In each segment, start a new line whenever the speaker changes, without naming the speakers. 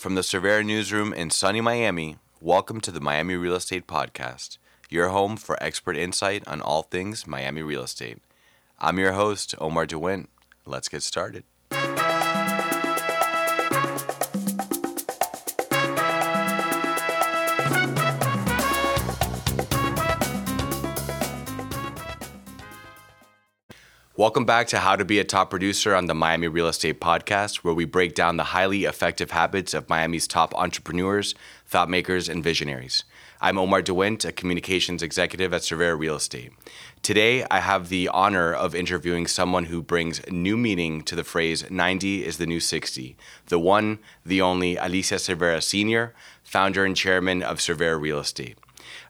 From the Cervera newsroom in sunny Miami, welcome to the Miami Real Estate Podcast, your home for expert insight on all things Miami real estate. I'm your host, Omar DeWint. Let's get started. Welcome back to How to Be a Top Producer on the Miami Real Estate Podcast, where we break down the highly effective habits of Miami's top entrepreneurs, thought makers, and visionaries. I'm Omar DeWint, a communications executive at Cervera Real Estate. Today, I have the honor of interviewing someone who brings new meaning to the phrase 90 is the new 60, the one, the only Alicia Cervera Sr., founder and chairman of Cervera Real Estate.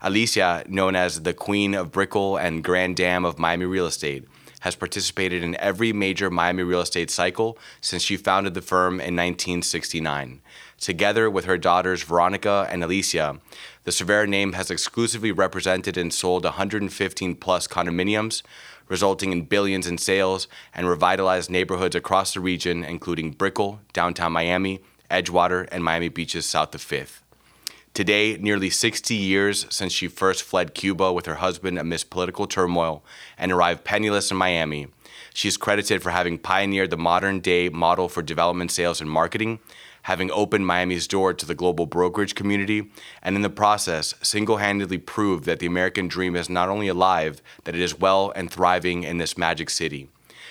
Alicia, known as the Queen of Brickell and Grand Dame of Miami Real Estate, has participated in every major Miami real estate cycle since she founded the firm in 1969. Together with her daughters Veronica and Alicia, the Cervera name has exclusively represented and sold 115 plus condominiums, resulting in billions in sales and revitalized neighborhoods across the region, including Brickell, downtown Miami, Edgewater, and Miami Beach's South of Fifth. Today, nearly 60 years since she first fled Cuba with her husband amidst political turmoil and arrived penniless in Miami, she is credited for having pioneered the modern day model for development sales and marketing, having opened Miami's door to the global brokerage community, and in the process, single handedly proved that the American dream is not only alive, that it is well and thriving in this magic city.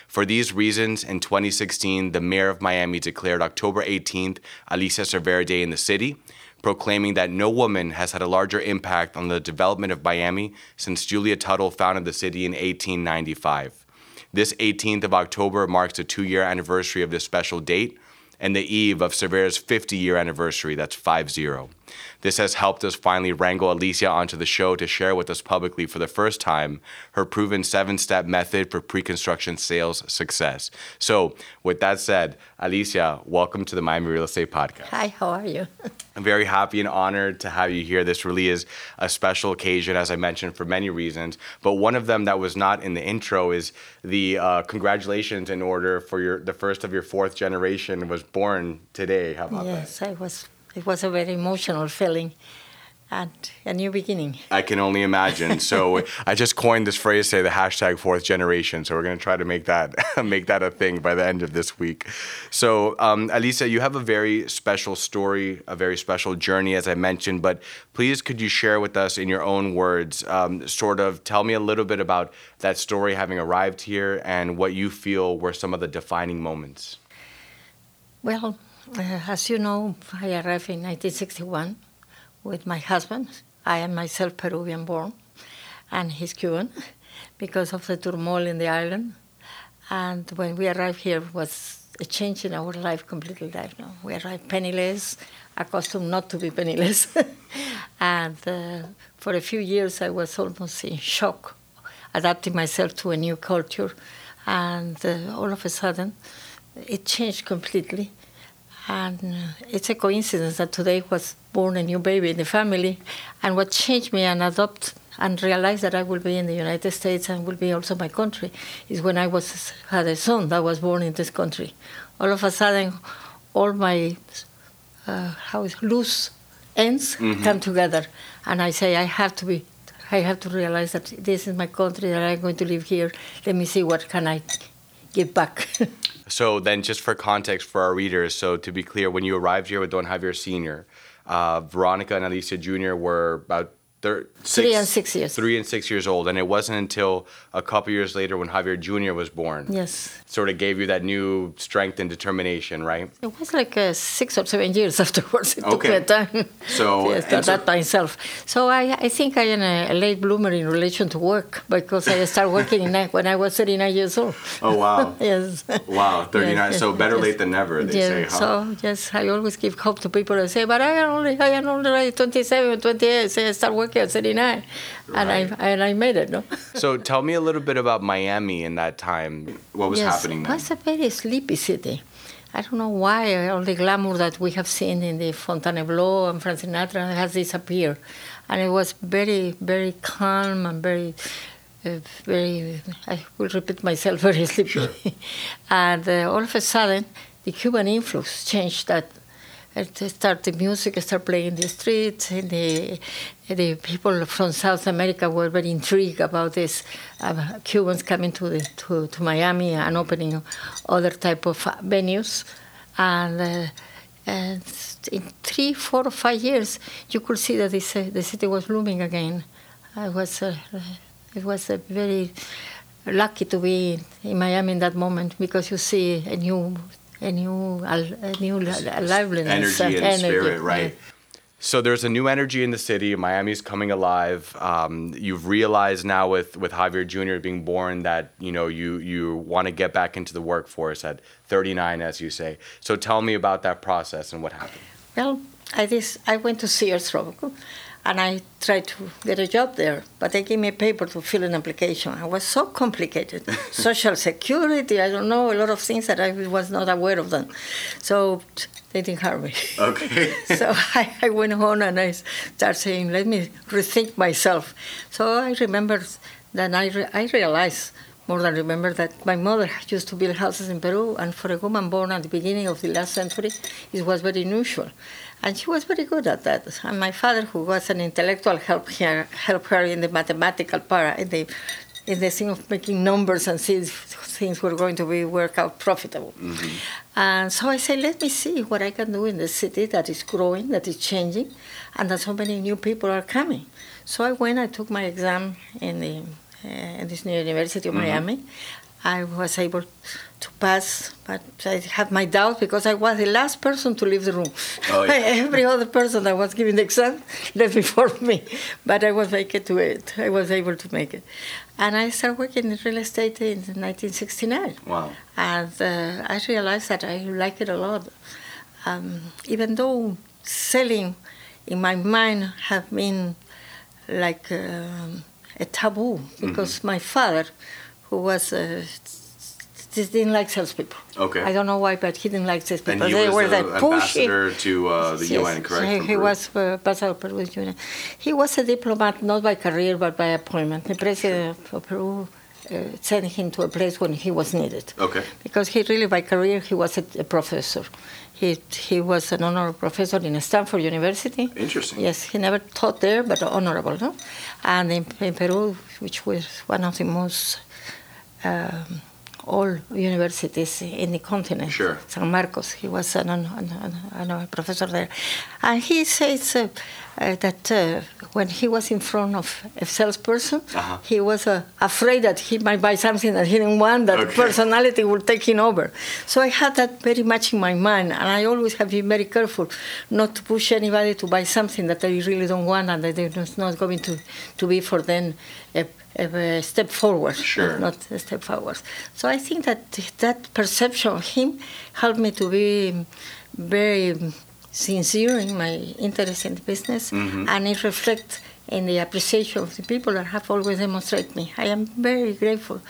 For these reasons, in 2016, the mayor of Miami declared October 18th Alicia Cervera Day in the city, proclaiming that no woman has had a larger impact on the development of Miami since Julia Tuttle founded the city in 1895. This 18th of October marks the two year anniversary of this special date and the eve of Cervera's 50 year anniversary. That's 5 0. This has helped us finally wrangle Alicia onto the show to share with us publicly for the first time her proven seven step method for pre construction sales success. So, with that said, Alicia, welcome to the Miami Real Estate Podcast.
Hi, how are you?
I'm very happy and honored to have you here. This really is a special occasion, as I mentioned, for many reasons. But one of them that was not in the intro is the uh, congratulations in order for your the first of your fourth generation was born today. How about
yes,
that?
I was it was a very emotional feeling and a new beginning.
I can only imagine. So I just coined this phrase, say the hashtag fourth generation. So we're going to try to make that make that a thing by the end of this week. So um, Alicia, you have a very special story, a very special journey, as I mentioned. But please, could you share with us in your own words, um, sort of tell me a little bit about that story, having arrived here, and what you feel were some of the defining moments.
Well, as you know, I arrived in 1961 with my husband. I am myself Peruvian born, and he's Cuban because of the turmoil in the island. And when we arrived here, was a change in our life, completely life. No, we arrived penniless, accustomed not to be penniless, and uh, for a few years I was almost in shock, adapting myself to a new culture, and uh, all of a sudden, it changed completely and uh, it's a coincidence that today was born a new baby in the family. And what changed me and adopt and realized that I will be in the United States and will be also my country is when I was had a son that was born in this country. All of a sudden, all my uh, how is loose ends mm-hmm. come together, and I say I have to be. I have to realize that this is my country that I'm going to live here. Let me see what can I give back.
So then, just for context for our readers, so to be clear, when you arrived here with Don Javier Senior, uh, Veronica and Alicia Junior were about
thir- six, three and six years.
Three and six years old, and it wasn't until a couple years later when Javier Jr. was born.
Yes.
Sort of gave you that new strength and determination, right?
It was like uh, six or seven years afterwards. It
okay.
took me time.
So
yes, that, so, that by itself. So I, I think I am a, a, late bloomer in relation to work because I started working when I was 39 years old.
Oh wow.
yes.
Wow, 39. Yes, so better yes. late than never. They
yeah,
say. Huh?
So yes, I always give hope to people. I say, but I am only I am only 27, 28. Say I start working at 39 and I and I made it. No.
so tell me a little bit about Miami in that time. What was
yes,
happening
then? It was a very sleepy city. I don't know why all the glamour that we have seen in the Fontainebleau and Frank Sinatra has disappeared, and it was very very calm and very. Uh, very, I will repeat myself, very sleepy.
Sure.
and uh, all of a sudden, the Cuban influx changed that start the music, start playing in the streets. And the, the people from South America were very intrigued about this uh, Cubans coming to, the, to, to Miami and opening other type of venues. And, uh, and in three, four, or five years, you could see that this, uh, the city was blooming again. I was, uh, it was a very lucky to be in Miami in that moment because you see a new a new a new liveliness
energy and energy, spirit right. So there's a new energy in the city. Miami's coming alive. Um, you've realized now with with javier jr being born that you know you you want to get back into the workforce at 39 as you say. So tell me about that process and what happened.
Well i just i went to sears roebuck and I tried to get a job there, but they gave me a paper to fill an application. It was so complicated. Social security, I don't know, a lot of things that I was not aware of them. So they didn't hire me.
Okay.
so I, I, went home and I started saying, let me rethink myself. So I remember that I, re- I realized more than remember that my mother used to build houses in Peru, and for a woman born at the beginning of the last century, it was very unusual. And she was very good at that. And my father, who was an intellectual, helped her, helped her in the mathematical part, in the, in the thing of making numbers and see if things were going to be work out profitable. Mm-hmm. And so I said, let me see what I can do in the city that is growing, that is changing, and that so many new people are coming. So I went, I took my exam in the uh, in this new University of mm-hmm. Miami, I was able to pass, but I had my doubts because I was the last person to leave the room. Oh, yeah. Every other person that was giving the exam left before me, but I was able to it. I was able to make it, and I started working in real estate in 1969.
Wow!
And uh, I realized that I like it a lot, um, even though selling, in my mind, have been like um, a taboo because mm-hmm. my father who was uh, just didn't like salespeople.
Okay.
I don't know why, but he didn't like salespeople.
And he they were the ambassador to uh, the yes, UN, correct?
He, he was uh, ambassador the UN. He was a diplomat not by career but by appointment. The president of Peru uh, sent him to a place when he was needed.
Okay.
Because he really, by career, he was a, a professor. He, he was an honorary professor in Stanford University.
Interesting.
Yes, he never taught there, but honorable, no? And in, in Peru, which was one of the most um, all universities in the continent.
Sure.
San Marcos, he was an, an, an, an professor there. And he says uh, uh, that uh, when he was in front of a salesperson, uh-huh. he was uh, afraid that he might buy something that he didn't want, that okay. personality would take him over. So I had that very much in my mind, and I always have been very careful not to push anybody to buy something that they really don't want and that it's not going to, to be for them a a step forward,
sure.
not a step forward. So I think that that perception of him helped me to be very sincere in my interest in the business, mm-hmm. and it reflects in the appreciation of the people that have always demonstrated me. I am very grateful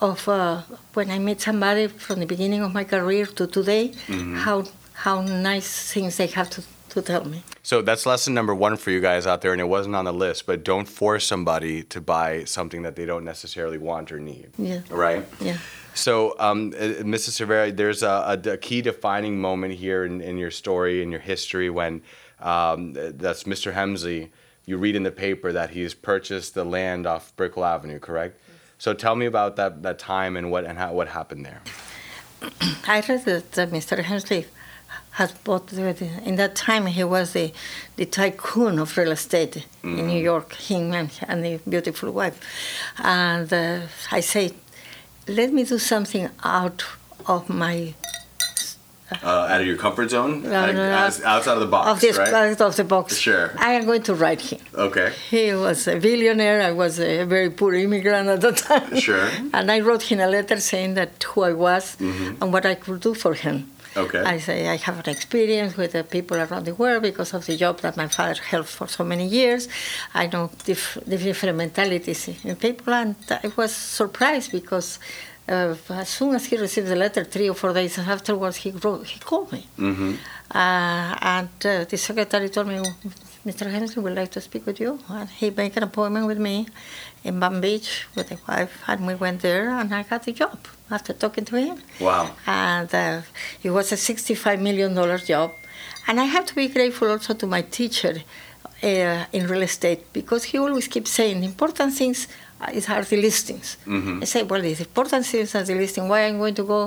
of uh, when I meet somebody from the beginning of my career to today, mm-hmm. how how nice things they have to to tell me.
So that's lesson number one for you guys out there, and it wasn't on the list, but don't force somebody to buy something that they don't necessarily want or need.
Yeah.
Right?
Yeah.
So, um, uh, Mrs. Cervera, there's a, a, a, key defining moment here in, in, your story, in your history, when um, that's Mr. Helmsley. You read in the paper that he's purchased the land off Brickell Avenue, correct? So, tell me about that, that time and what and how, what happened there.
I read that Mr. Helmsley has bought the, in that time he was the, the tycoon of real estate mm-hmm. in New mm-hmm. York, him and, and the beautiful wife. And uh, I say, let me do something out of my
uh, out of your comfort zone, like, outside of the box,
of this,
right?
Out of the box.
Sure.
I am going to write him.
Okay.
He was a billionaire. I was a very poor immigrant at the time.
Sure.
And I wrote him a letter saying that who I was mm-hmm. and what I could do for him.
Okay. I
say I have an experience with the people around the world because of the job that my father held for so many years. I know the different mentalities in people, and I was surprised because uh, as soon as he received the letter, three or four days afterwards, he wrote, he called me, mm-hmm. uh, and uh, the secretary told me, Mr. Henderson would like to speak with you, and he made an appointment with me in Palm Beach with the wife, and we went there, and I got the job after talking to him.
Wow!
And uh, it was a sixty-five million dollar job, And I have to be grateful also to my teacher uh, in real estate because he always keeps saying important things is are the listings. I say, well, the important things are the listing. Why I'm going to go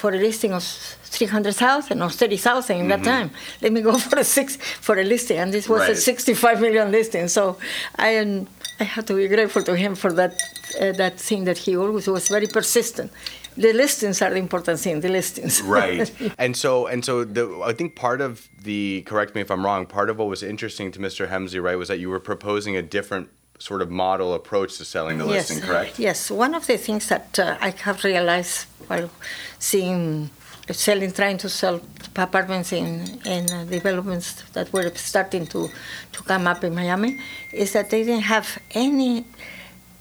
for a listing of 300,000 or 30,000 in that time? Let me go for a six for a listing, and this was a
Right.
65 million listing. So I am. I have to be grateful to him for that uh, that thing that he always was very persistent. The listings are the important thing. The listings.
right and so and so the i think part of the correct me if i'm wrong part of what was interesting to mr helmsley right was that you were proposing a different sort of model approach to selling the listing correct
Yes, one of the things that uh, I have realized while seeing selling, trying to sell apartments in in uh, developments that were starting to to come up in Miami, is that they didn't have any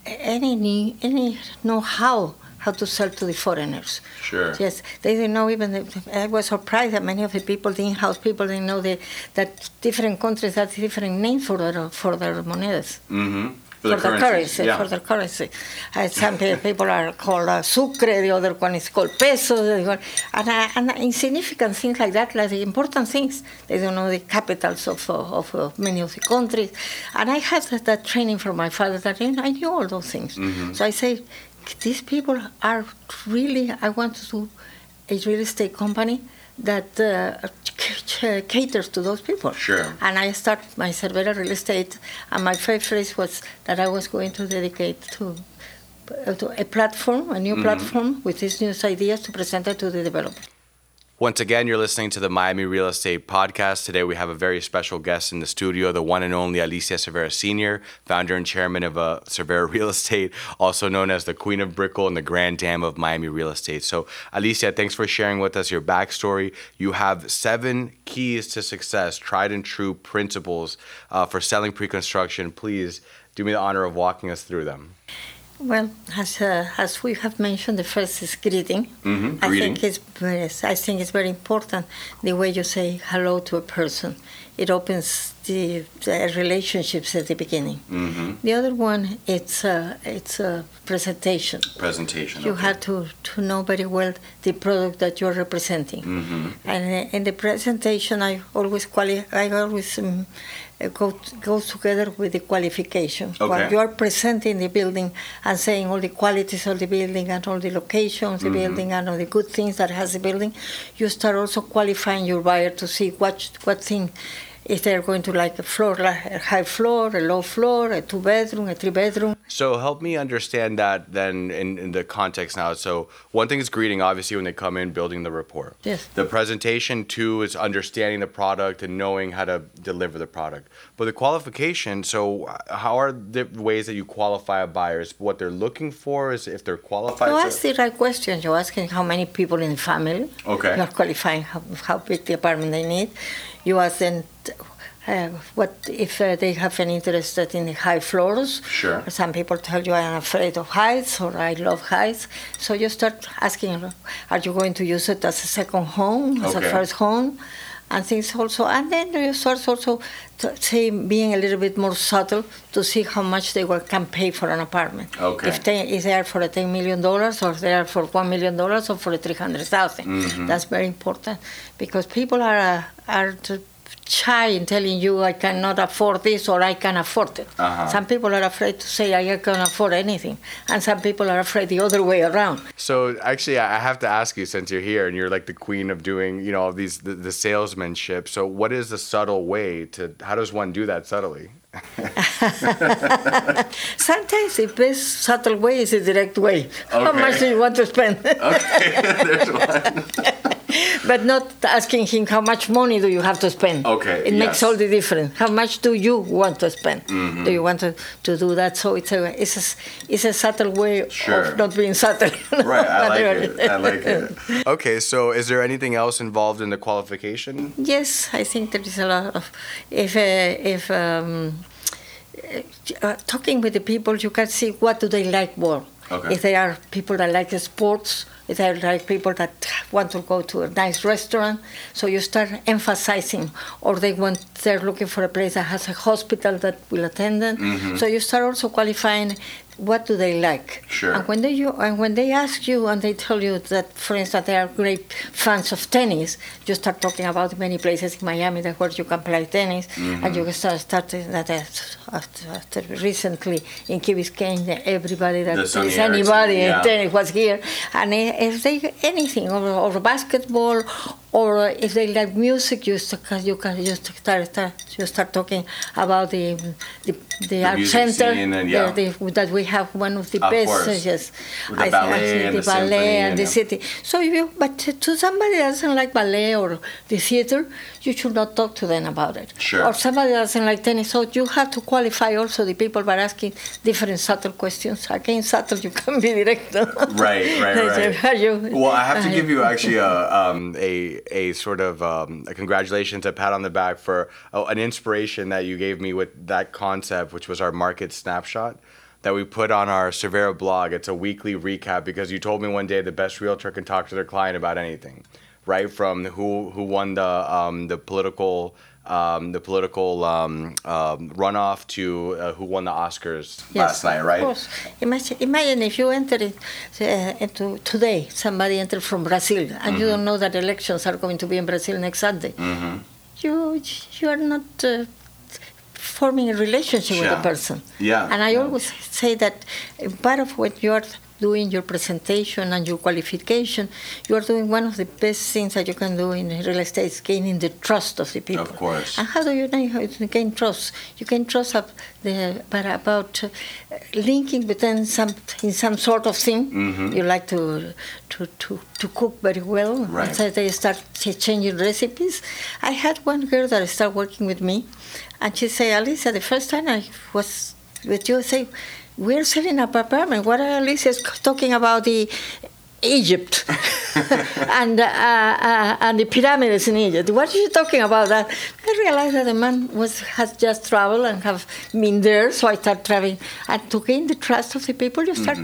any any know-how how to sell to the foreigners.
Sure.
Yes, they didn't know even. The, I was surprised that many of the people, the in-house people, didn't know the, that different countries have different names for their for their monedas
mm-hmm
for, the
currencies,
currency,
yeah.
for the currency. Uh, some pe- people are called uh, sucre, the other one is called peso, the and, uh, and insignificant things like that, like the important things. They don't know the capitals of, of uh, many of the countries. And I had that, that training from my father that I I knew all those things.
Mm-hmm.
So I say, these people are really, I want to do a real estate company that uh, caters to those people.
Sure.
And I started my Cervera real estate, and my first phrase was that I was going to dedicate to, uh, to a platform, a new
Mm-hmm.
platform with these new ideas to present it to the developer.
Once again, you're listening to the Miami Real Estate Podcast. Today, we have a very special guest in the studio, the one and only Alicia Cervera Sr., founder and chairman of uh, Cervera Real Estate, also known as the Queen of Brickell and the Grand Dam of Miami Real Estate. So, Alicia, thanks for sharing with us your backstory. You have seven keys to success, tried and true principles uh, for selling pre construction. Please do me the honor of walking us through them.
Well, as, uh, as we have mentioned, the first is greeting.
Mhm,
I
greeting.
think it's very, I think it's very important the way you say hello to a person. It opens the, the relationships at the beginning.
Mm-hmm.
The other one, it's uh, it's a presentation.
Presentation.
You
okay.
have to, to know very well the product that you're representing.
Mhm.
And in the presentation, I always quali- I always um, go goes together with the qualification.
Okay.
When you are presenting the building and saying all the qualities of the building and all the locations,
Mm-hmm.
the building and all the good things that has the building, you start also qualifying your buyer to see what what thing. If they're going to like a floor, like a high floor, a low floor, a two bedroom, a three bedroom.
So help me understand that then in, in the context now. So one thing is greeting, obviously, when they come in, building the rapport.
Yes.
The presentation, two, is understanding the product and knowing how to deliver the product. But the qualification, so how are the ways that you qualify a buyer? Is what they're looking for? Is if they're qualified?
You
to-
ask the right questions. You're asking how many people in the family.
Okay.
You're qualifying how, how big the apartment they need. You ask them uh, what if uh, they have an interest in high floors.
Sure.
Some people tell you I'm afraid of heights or I love heights. So you start asking, are you going to use it as a second home, as
Okay.
a first home? And things also, and then you start also to say being a little bit more subtle to see how much they can pay for an apartment.
Okay.
If they is there for a ten million dollars, or they are for one million dollars, or for a three hundred That's very important because people are uh, are in telling you I cannot afford this or I can afford it.
Uh-huh.
Some people are afraid to say I can afford anything, and some people are afraid the other way around.
So actually, I have to ask you since you're here and you're like the queen of doing, you know, all these the, the salesmanship. So what is the subtle way to? How does one do that subtly?
Sometimes the best subtle way is the direct way. How much do you want to spend?
Okay, there's one.
but not asking him how much money do you have to spend.
Okay,
It makes all the difference. How much do you want to spend?
Mm-hmm.
Do you want to, to do that? So it's a it's a, it's a subtle way
Sure.
of not being subtle.
Right, I like it. I like it. Okay, so is there anything else involved in the qualification?
Yes, I think there is a lot of. If uh, if um, uh, talking with the people, you can see what do they like more.
Okay.
If they are people that like sports, they are like people that want to go to a nice restaurant, so you start emphasizing, or they want they're looking for a place that has a hospital that will attend them. Mm-hmm. So you start also qualifying what do they like?
Sure.
And when they you and when they ask you and they tell you that, for instance, they are great fans of tennis, you start talking about many places in Miami that where you can play tennis,
Mm-hmm.
and you start starting that after, after recently in Key Biscayne, everybody that is anybody
yeah.
in tennis was here, and if they anything or, or basketball or if they like music, you start, you can just start, start you start talking about the the, the, art center
and, yeah.
the, the, that we have one of the
Of
best
course.
yes
the
I
ballet and
the,
the
ballet and,
and,
the city. So if you but to somebody that doesn't like ballet or the theater, you should not talk to them about it.
Sure.
Or somebody that doesn't like tennis, so you have to qualify also the people by asking different subtle questions. Again, subtle, you can be direct.
Right, right, right.
You,
Well, I have to give you actually a um, a a sort of um, a congratulations, a pat on the back for oh, an inspiration that you gave me with that concept, which was our market snapshot that we put on our Cervera blog. It's a weekly recap because you told me one day the best realtor can talk to their client about anything, right? From who who won the um, the political. Um, the political um, um, runoff to uh, who won the Oscars last night, right?
Of course. Imagine, imagine if you enter it, uh, into today, somebody entered from Brazil, and
Mm-hmm.
you don't know that elections are going to be in Brazil next Sunday. You you are not uh, forming a relationship with
Yeah.
the person.
Yeah.
And I always say that part of what you are doing your presentation and your qualification, you are doing one of the best things that you can do in real estate is gaining the trust of the people.
Of course.
And how do you know how to gain trust? You gain trust the, but about uh, linking between some in some sort of thing.
Mm-hmm.
You like to, to, to, to cook very well.
Right.
And so they start changing recipes. I had one girl that started working with me, and she said, "Alisa, the first time I was with you, I say, we're selling an apartment. What are Alicia's talking about the Egypt and uh, uh, and the pyramids in Egypt. What are you talking about? That I realized that the man was has just traveled and have been there, so I start traveling and to gain the trust of the people. You start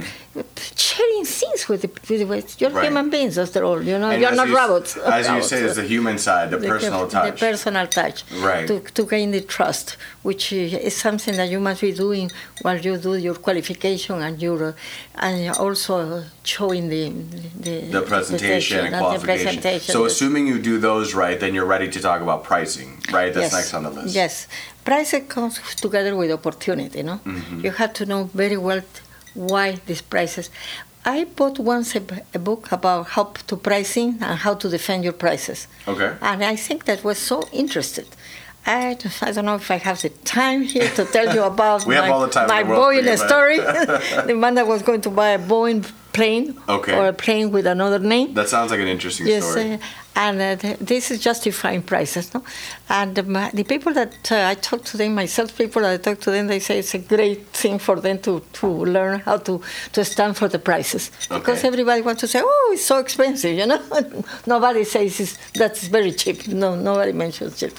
sharing things with the with the with- you're.
Right.
human beings after all. You know,
And
you're not
you,
robots.
As you say, it's the human side, the, personal touch.
The personal touch.
Right.
To, to gain the trust, which is something that you must be doing while you do your qualification and your, and also showing the the,
the presentation and
the
qualification.
presentation.
So, assuming you do those right, then you're ready to talk about pricing, right? That's
yes.
next on the list.
Yes, price comes together with opportunity. No,
Mm-hmm.
you have to know very well why these prices. I bought once a book about how to pricing and how to defend your prices.
Okay.
And I think that was so interesting. I, I don't know if I have the time here to tell you about my,
have all the time in
my
the world for
Boeing
you,
story. the man that was going to buy a Boeing plane
Okay.
or a plane with another name.
That sounds like an interesting
Yes,
story.
uh, and uh, th- this is justifying prices, no? And um, uh, the people that uh, I talk to them, myself, people that I talk to them, they say it's a great thing for them to, to learn how to, to stand for the prices. Because everybody wants to say, oh, it's so expensive, you know? nobody says that it's, that's very cheap. No, nobody mentions cheap.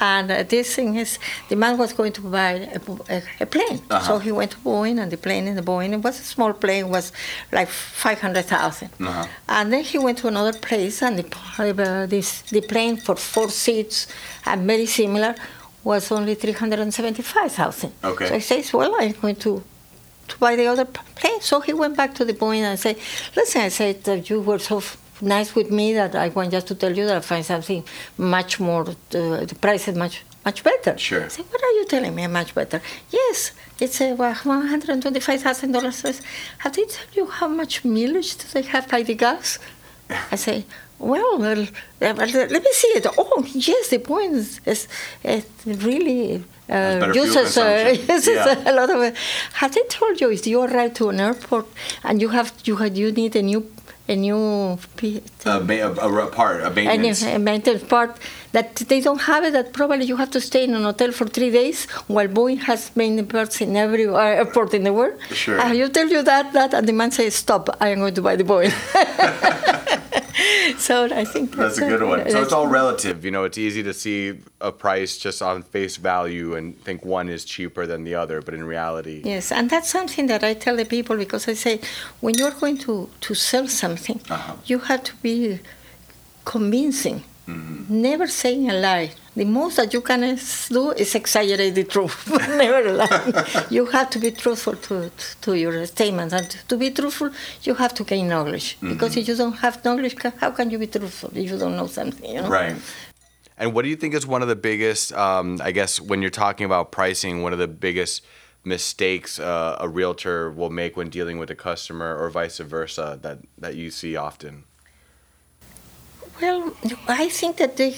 And uh, this thing is, the man was going to buy a, a, a plane.
Uh-huh.
So he went to Boeing, and the plane in the Boeing, it was a small plane, was like 500,000.
Uh-huh.
And then he went to another place, and the, uh, this, the plane for four seats and very similar was only 375,000.
Okay.
So he says, well, I'm going to to buy the other plane. So he went back to the Boeing and said, listen, I said that you were so f- nice with me that I want just to tell you that I find something much more, uh, the price is much much better.
Sure.
I said, what are you telling me much better? Yes, it's a $125,000. Have they told you how much mileage do they have by the gas? I say, well, well, let me see it. Oh, yes, the point is, is it really uh, uses, uh, uses
Yeah.
a lot of it. Have they told you if you arrive to an airport and you have you had you need a new a new
A, a, a part, a
a,
maintenance.
a maintenance part that they don't have it that probably you have to stay in an hotel for three days while Boeing has maintenance parts in every uh, airport in the world.
Sure.
And you tell you that that and the man says stop I am going to buy the Boeing. so I think
That's a good one. So it's all relative. You know, it's easy to see a price just on face value and think one is cheaper than the other, but in reality,
Yes, and that's something that I tell the people because I say when you're going to, to sell something,
Uh-huh.
you have to be convincing never saying a lie. The most that you can do is exaggerate the truth, never lie. you have to be truthful to, to your statements, and to be truthful, you have to gain knowledge. Because if you don't have knowledge, how can you be truthful if you don't know something? You know?
Right. And what do you think is one of the biggest, um, I guess, when you're talking about pricing, one of the biggest mistakes uh, a realtor will make when dealing with a customer or vice versa that, that you see often?
Well, I think that they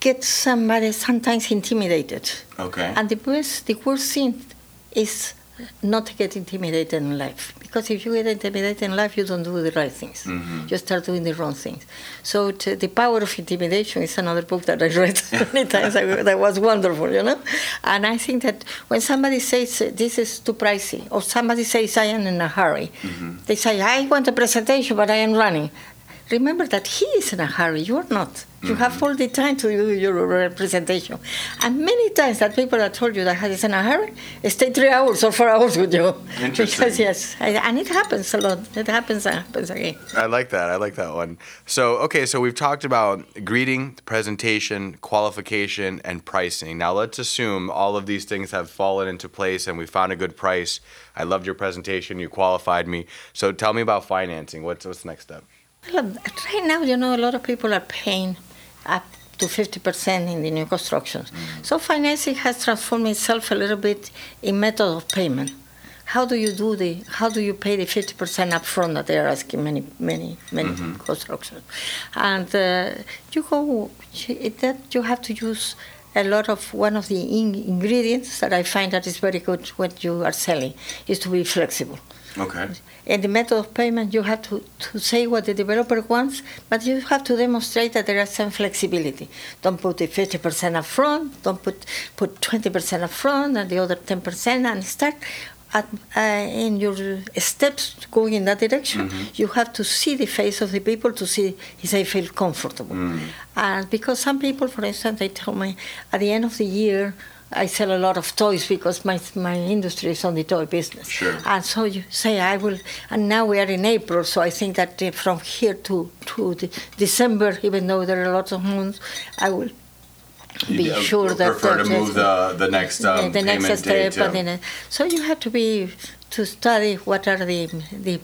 get somebody sometimes intimidated.
Okay.
And the worst, the worst thing is not to get intimidated in life. Because if you get intimidated in life, you don't do the right things.
Mm-hmm.
You start doing the wrong things. So to, the power of intimidation is another book that I read many times. that was wonderful, you know. And I think that when somebody says uh, this is too pricey, or somebody says I am in a hurry,
Mm-hmm.
they say I want a presentation, but I am running. Remember that he is in a hurry. You are not. You mm-hmm. have all the time to do your representation. And many times that people that told you that he's in a hurry stay three hours or four hours with you.
Interesting.
Because yes, and it happens a lot. It happens and happens again.
I like that. I like that one. So, okay, so we've talked about greeting, presentation, qualification, and pricing. Now, let's assume all of these things have fallen into place and we found a good price. I loved your presentation. You qualified me. So, tell me about financing. What's what's the next step?
Well, right now, you know, a lot of people are paying up to 50% in the new constructions. So financing has transformed itself a little bit in method of payment. How do you do the? How do you pay the 50% upfront that they are asking many, many, many constructions? And uh, you go that you have to use a lot of one of the in- ingredients that I find that is very good when you are selling is to be flexible.
Okay.
In the method of payment, you have to, to say what the developer wants, but you have to demonstrate that there is some flexibility. Don't put the 50% up front, don't put, put 20% up front and the other 10%, and start at, uh, in your steps going in that direction. You have to see the face of the people to see if they feel comfortable. And because some people, for instance, they tell me at the end of the year, I sell a lot of toys because my my industry is on the toy business.
Sure.
And so you say I will, and now we are in April, so I think that uh, from here to to the December, even though there are lots of months, I will be sure that
prefer to move the the next um,
the next step.
date.
uh, so you have to be to study what are the the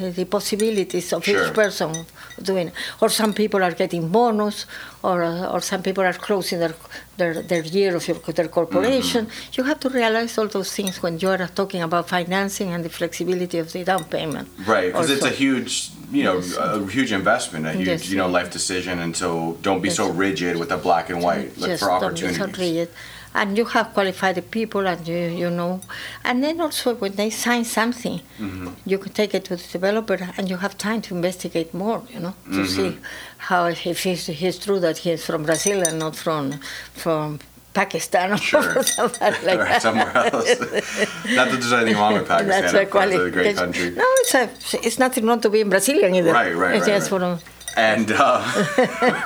the possibilities of
Sure.
each person doing, or some people are getting bonus, or uh, or some people are closing their their, their year of your, their corporation.
Mm-hmm.
You have to realize all those things when you are talking about financing and the flexibility of the down payment.
Right, because it's a huge, you know,
Yes.
a huge investment, a huge,
Yes,
you know, life decision, and so don't be so rigid with the black and white. Look
Yes,
for
don't be so rigid. And you have qualified the people, and you, you know. And then also, when they sign something,
Mm-hmm.
you can take it to the developer, and you have time to investigate more, you know, to
Mm-hmm.
see how if he's, he's true that he's from Brazil and not from from Pakistan or
Sure.
something like
or
that.
somewhere else. Not that there's anything wrong with Pakistan.
That's
course, it's a great country.
No, it's a, it's nothing wrong to be in Brazilian either.
Right, right,
It's
right,
just
right. And uh,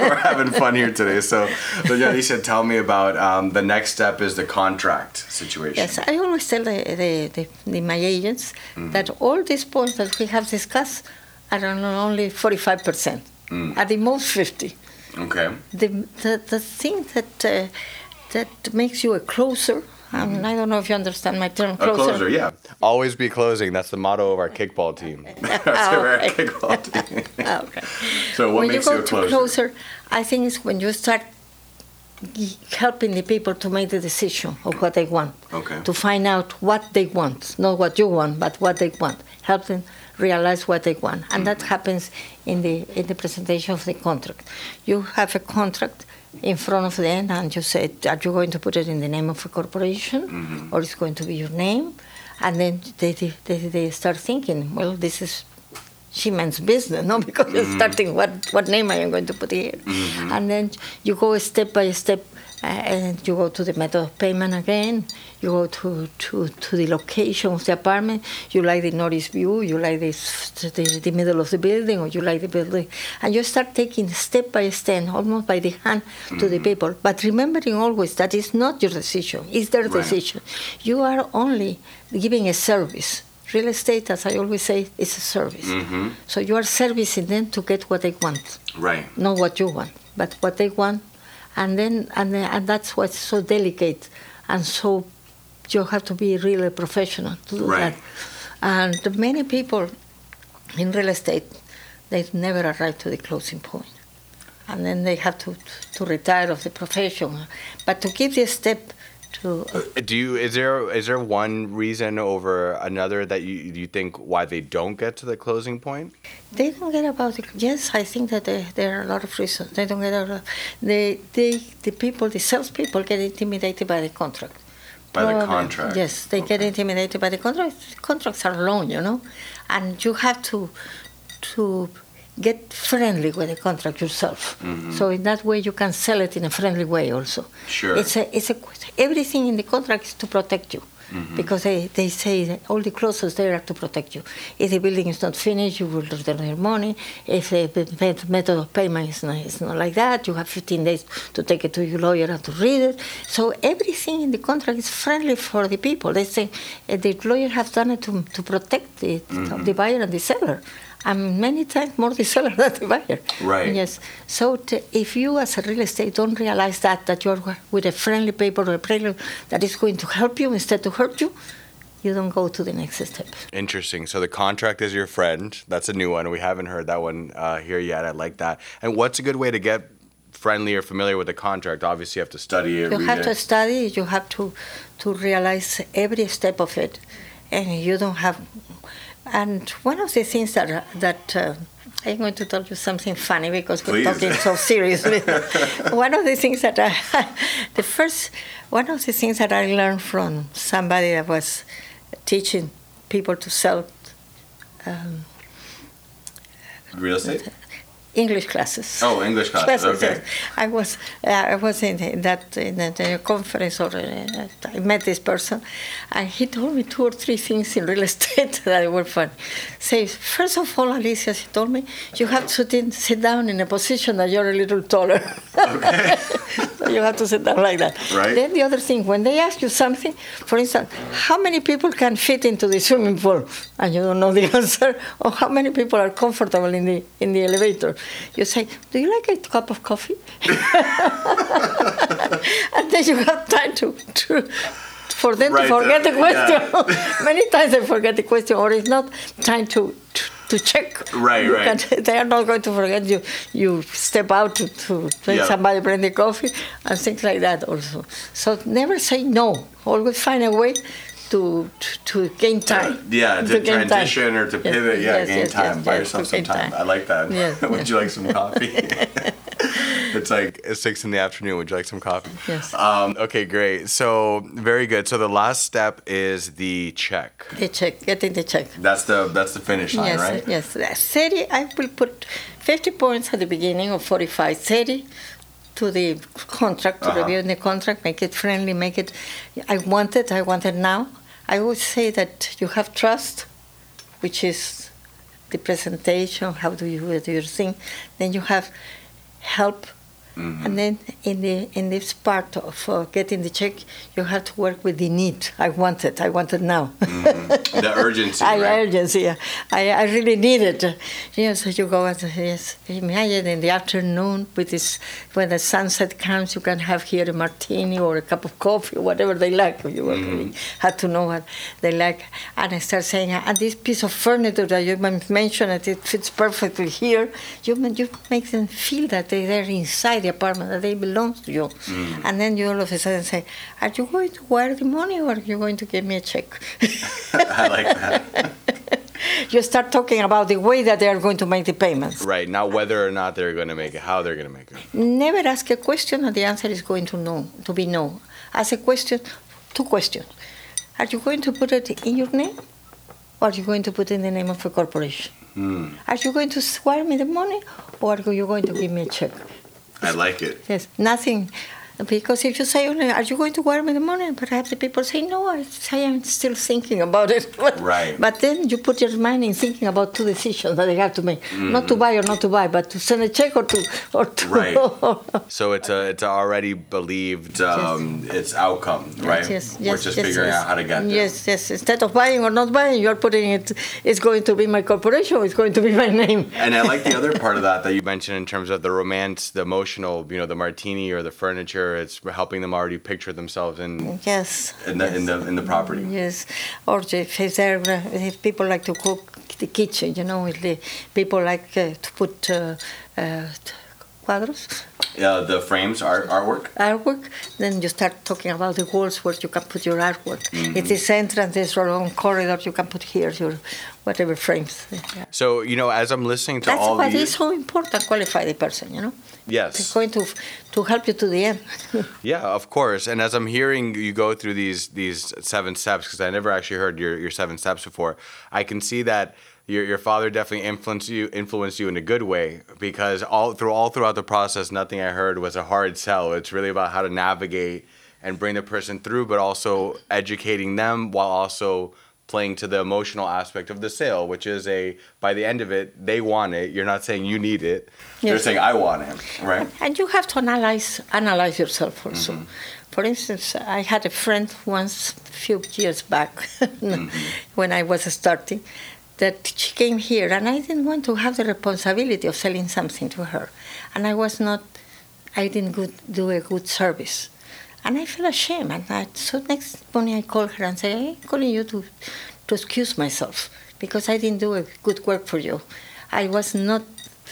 we're having fun here today. So, Doña tell me about um, the next step is the contract situation.
Yes, I always tell the, the, the, my agents that all these points that we have discussed are on only 45%, at the most 50.
Okay.
The, the, the thing that, uh, that makes you a closer, and I don't know if you understand my term,
A closer, yeah. Always be closing. That's the motto of our kickball team. That's our
okay.
kickball team.
Okay.
So, what
when
makes
you
you,
go
a
to
closer?
closer, I think it's when you start g- helping the people to make the decision of what they want.
Okay.
To find out what they want, not what you want, but what they want. Help them realize what they want, and that
Mm-hmm.
happens in the in the presentation of the contract. You have a contract in front of them, and you say, "Are you going to put it in the name of a corporation,
Mm-hmm.
or it's going to be your name?" And then they, they, they start thinking, "Well, this is." Siemens business, no? Because you're mm-hmm. starting what, what name I am going to put here. Mm-hmm. And then you go step by step uh, and you go to the method of payment again. You go to, to, to the location of the apartment. You like the northeast view, you like this, the, the middle of the building, or you like the building. And you start taking step by step, almost by the hand, to the mm-hmm. people. But remembering always that it's not your decision, it's their
Right.
decision. You are only giving a service. Real estate, as I always say, is a service.
Mhm.
So you are servicing them to get what they want,
Right.
not what you want. but what they want, and then and then, and that's what's so delicate, and so you have to be really professional to do
Right.
that. And many people in real estate, they never arrive to the closing point, and then they have to to retire of the profession. But to give the step to uh,
Do you is there is there one reason over another that you you think why they don't get to the closing point?
They don't get about it. Yes, I think that there, there are a lot of reasons. They don't get out of they, they, the people, the salespeople get intimidated by the contract.
By the contract,
Yes, they get intimidated by the contract. Contracts are long, you know, and you have to to get friendly with the contract yourself. Mm-hmm. So in that way, you can sell it in a friendly way also.
Sure.
It's a, it's a everything in the contract is to protect you. Mm-hmm. Because they, they say that all the clauses there are to protect you. If the building is not finished, you will return your money. If the the met- method of payment is not, is not like that, you have 15 days to take it to your lawyer and to read it. So everything in the contract is friendly for the people. They say uh, the lawyer has done it to, to protect the, mm-hmm. the buyer and the seller. And many times more the seller than the buyer.
Right.
Yes. So t- if you as a real estate don't realize that, that you're with a friendly paper or a paper that is going to help you instead to hurt you, you don't go to the next step.
Interesting. So the contract is your friend. That's a new one. We haven't heard that one uh, here yet. I like that. And what's a good way to get friendly or familiar with the contract? Obviously, you have to study it.
You have
it.
to study. You have to to realize every step of it, and you don't have. And one of the things that that uh, I'm going to tell you something funny because we're
Please.
talking so seriously. one of the things that I, the first, one of the things that I learned from somebody that was teaching people to sell um,
Real estate?
English classes.
Oh, English classes.
Classes,
Okay.
yes. I was uh, I was in that in that uh, conference or uh, I met this person, and he told me two or three things in real estate that were fun. Say first of all, Alicia, he told me you have to sit, in, sit down in a position that you're a little taller. so you have to sit down like that.
Right.
Then the other thing, when they ask you something, for instance, how many people can fit into the swimming pool, and you don't know the answer, or how many people are comfortable in the in the elevator, you say, "Do you like a cup of coffee?" and then you have time to, to for them
Right,
to forget
uh,
the question. Many times they forget the question, or it's not time to. to to check.
Right,
You
right.
can- they are not going to forget you. You step out to, to let
Yeah.
somebody bring the coffee and things like that also. So never say no. Always find a way to to, to gain time.
Yeah, to,
time.
transition or to
Yes,
pivot. Yeah,
yes,
gain
yes,
time.
yes,
Buy yourself some time.
time.
I like that.
Yes,
Would
yes.
you like some coffee? it's like six in the afternoon. Would you like some coffee?
Yes.
Um, okay, great. So very good. So the last step is the check.
The check, getting the check.
That's the that's the finish line,
yes,
right?
yes. 30, I will put 50 points at the beginning or 45. 30 to the contract, to
Uh-huh.
review the contract, make it friendly, make it, I want it, I want it now. I always say that you have trust, which is the presentation, how do you do your thing. Then you have help.
Mm-hmm.
And then in the in this part of uh, getting the check, you have to work with the need. I want it. I want it now.
The urgency,
I
right?
urgency. yeah. I, I really need it. Yes, you go and yes. Imagine in the afternoon with this when the sunset comes, you can have here a martini or a cup of coffee or whatever they like. You really have to know what they like. And I start saying, and this piece of furniture that you mentioned, it, it fits perfectly here. You you make them feel that they're inside the apartment, that they belong to you. And then you all of a sudden say, are you going to wire the money or are you going to give me a check?
I like that.
you start talking about the way that they are going to make the payments.
Right. Not whether or not they're going to make it, how they're going to make it.
Never ask a question and the answer is going to no to be no. Ask a question, two questions. Are you going to put it in your name, or are you going to put it in the name of a corporation?
Hmm.
Are you going to wire me the money, or are you going to give me a check?
I like it.
Yes, nothing. Because if you say, "Are you going to wear me in the money?" Perhaps the people say, "No, I, I am still thinking about it." but,
Right.
But then you put your mind in thinking about two decisions that they have to make: not to buy or not to buy, but to send a check or to or to.
Right. So it's a it's a already believed um, it's outcome, right?
Yes,
We're
yes,
just
yes,
figuring
yes.
out how to get there.
Yes, yes. Instead of buying or not buying, you're putting it. It's going to be my corporation. It's going to be my name.
And I like the other part of that that you mentioned in terms of the romance, the emotional, you know, the martini or the furniture. It's helping them already picture themselves in
Yes.
in the in the in the property.
Yes, or if if there if people like to cook the kitchen, you know, if the people like uh, to put uh, uh, cuadros,
Uh, the frames, art artwork.
artwork, then you start talking about the walls where you can put your artwork.
Mm-hmm.
It is entrance, there's a long corridor, you can put here your whatever frames. Yeah.
So you know, as I'm listening to
That's
all
why
these,
it's so important qualify the person, you know.
Yes.
It's going to to help you to the end.
yeah, of course. And as I'm hearing you go through these these seven steps, because I never actually heard your your seven steps before, I can see that. Your, your father definitely influenced you influenced you in a good way because all through all throughout the process nothing I heard was a hard sell. It's really about how to navigate and bring the person through, but also educating them while also playing to the emotional aspect of the sale, which is a by the end of it they want it. You're not saying you need it. They're saying I want it, right?
And you have to analyze analyze yourself also.
Mm-hmm.
For instance, I had a friend once, a few years back,
Mm-hmm.
when I was starting, that she came here, and I didn't want to have the responsibility of selling something to her, and I was not, I didn't good, do a good service, and I felt ashamed. And I, so next morning I called her and said, "I'm calling you to, to excuse myself because I didn't do a good work for you. I was not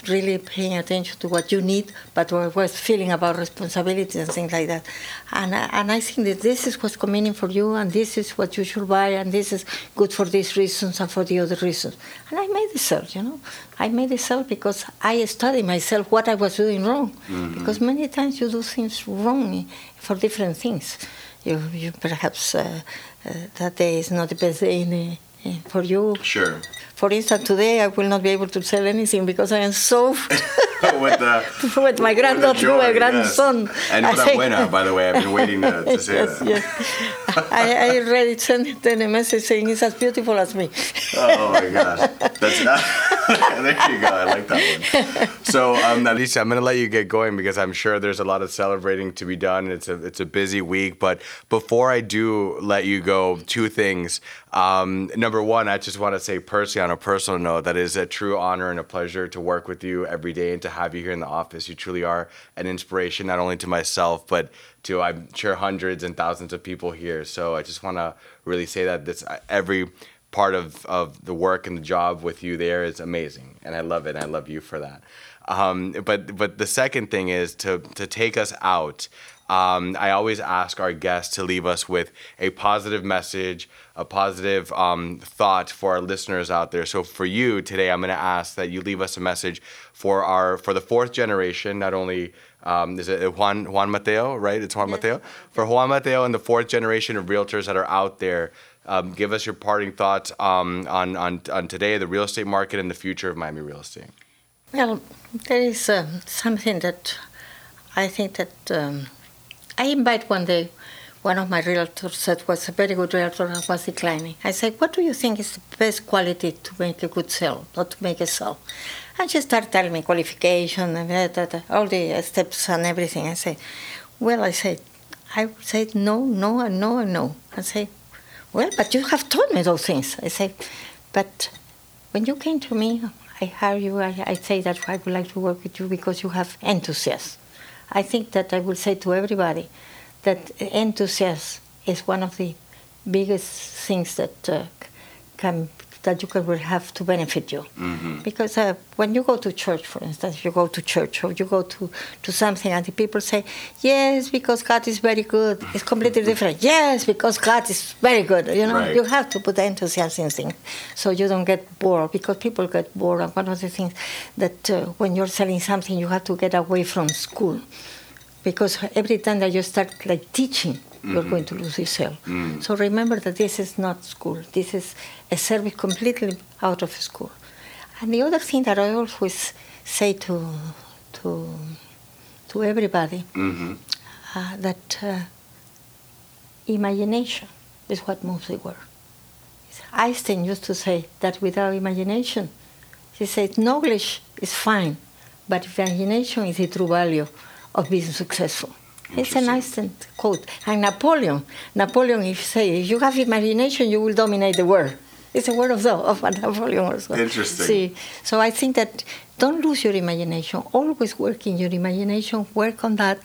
really paying attention to what you need, but was feeling about responsibility and things like that. And I, and I think that this is what's convenient for you, and this is what you should buy, and this is good for these reasons and for the other reasons. And I made the sell, you know. I made the sell because I studied myself what I was doing wrong. Because many times you do things wrong for different things. You, you perhaps uh, uh, that day is not the best day in in- for you.
Sure.
For instance, today I will not be able to sell anything because I am so
with the
with my granddaughter,
joy,
my
yes.
grandson.
And
I
with
say-
buena, by the way, I've been waiting uh, to, to say
yes,
that.
yes. I, I already sent them a message saying it's as beautiful as me.
Oh my gosh, that's not. there you go. I like that one. So, um, I'm gonna let you get going because I'm sure there's a lot of celebrating to be done. It's a it's a busy week, but before I do let you go, two things. Um, number one, I just want to say personally, on a personal note, that is a true honor and a pleasure to work with you every day and to have you here in the office. You truly are an inspiration, not only to myself, but to I'm sure hundreds and thousands of people here. So I just want to really say that this every part of, of the work and the job with you there is amazing, and I love it. And I love you for that. Um, but but the second thing is to to take us out. Um, I always ask our guests to leave us with a positive message, a positive um, thought for our listeners out there. So for you today, I'm going to ask that you leave us a message for our for the fourth generation. Not only um, is it Juan Juan Mateo, right? It's Juan Mateo for Juan Mateo and the fourth generation of realtors that are out there. Um, give us your parting thoughts um, on, on on today, the real estate market, and the future of Miami real estate.
Well, there is um, something that I think that um, I invite one day one of my realtors that was a very good realtor and was declining. I said, What do you think is the best quality to make a good sale, not to make a sell? And she started telling me qualification and all the steps and everything. I said, Well, I said, I said no, no, and no, and no. I say, Well, but you have told me those things. I say, But when you came to me, I heard you, I, I say that I would like to work with you because you have enthusiasm. I think that I will say to everybody that enthusiasm is one of the biggest things that uh, can that you can will have to benefit you. Because uh, when you go to church, for instance, you go to church or you go to, to something and the people say, yes, because God is very good. It's completely different. Yes, because God is very good. You know,
Right.
you have to put the enthusiasm in things so you don't get bored because people get bored. And one of the things that uh, when you're selling something, you have to get away from school because every time that you start like teaching, you're going to lose your sale. So remember that this is not school. This is a service completely out of school. And the other thing that I always say to to to everybody,
Mm-hmm.
uh, that uh, imagination is what moves the world. Einstein used to say that without imagination, he said, knowledge is fine, but imagination is the true value of being successful. It's a nice quote. And Napoleon, Napoleon if say, if you have imagination, you will dominate the world. It's a word of, the, of Napoleon also.
Interesting.
See, so I think that don't lose your imagination. Always work in your imagination. Work on that,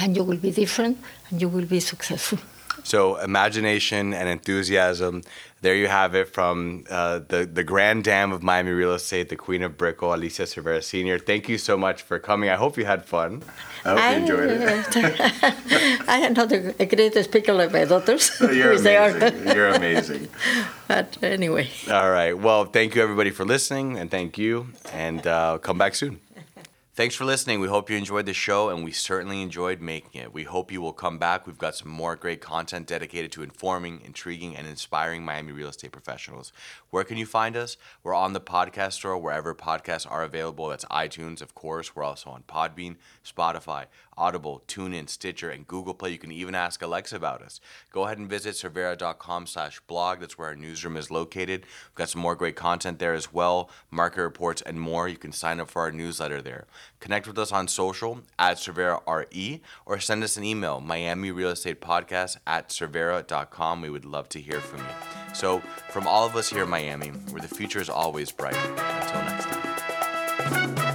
and you will be different, and you will be successful.
So imagination and enthusiasm. There you have it from uh, the the grand dam of Miami real estate, the queen of Brickell, Alicia Cervera Senior. Thank you so much for coming. I hope you had fun. I hope you enjoyed it.
I am not a, a great speaker like my daughters.
You're
which they are.
amazing. You're amazing.
but anyway,
All right. Well, thank you everybody for listening, and thank you, and uh, come back soon. Thanks for listening. We hope you enjoyed the show, and we certainly enjoyed making it. We hope you will come back. We've got some more great content dedicated to informing, intriguing, and inspiring Miami real estate professionals. Where can you find us? We're on the podcast store wherever podcasts are available. That's iTunes, of course. We're also on Podbean, Spotify, Audible, TuneIn, Stitcher, and Google Play. You can even ask Alexa about us. Go ahead and visit cervera.com slash blog. That's where our newsroom is located. We've got some more great content there as well, market reports, and more. You can sign up for our newsletter there. Connect with us on social at CerveraRE or send us an email, Miami Real Estate Podcast at cervera.com. We would love to hear from you. So, from all of us here in Miami, where the future is always bright, until next time.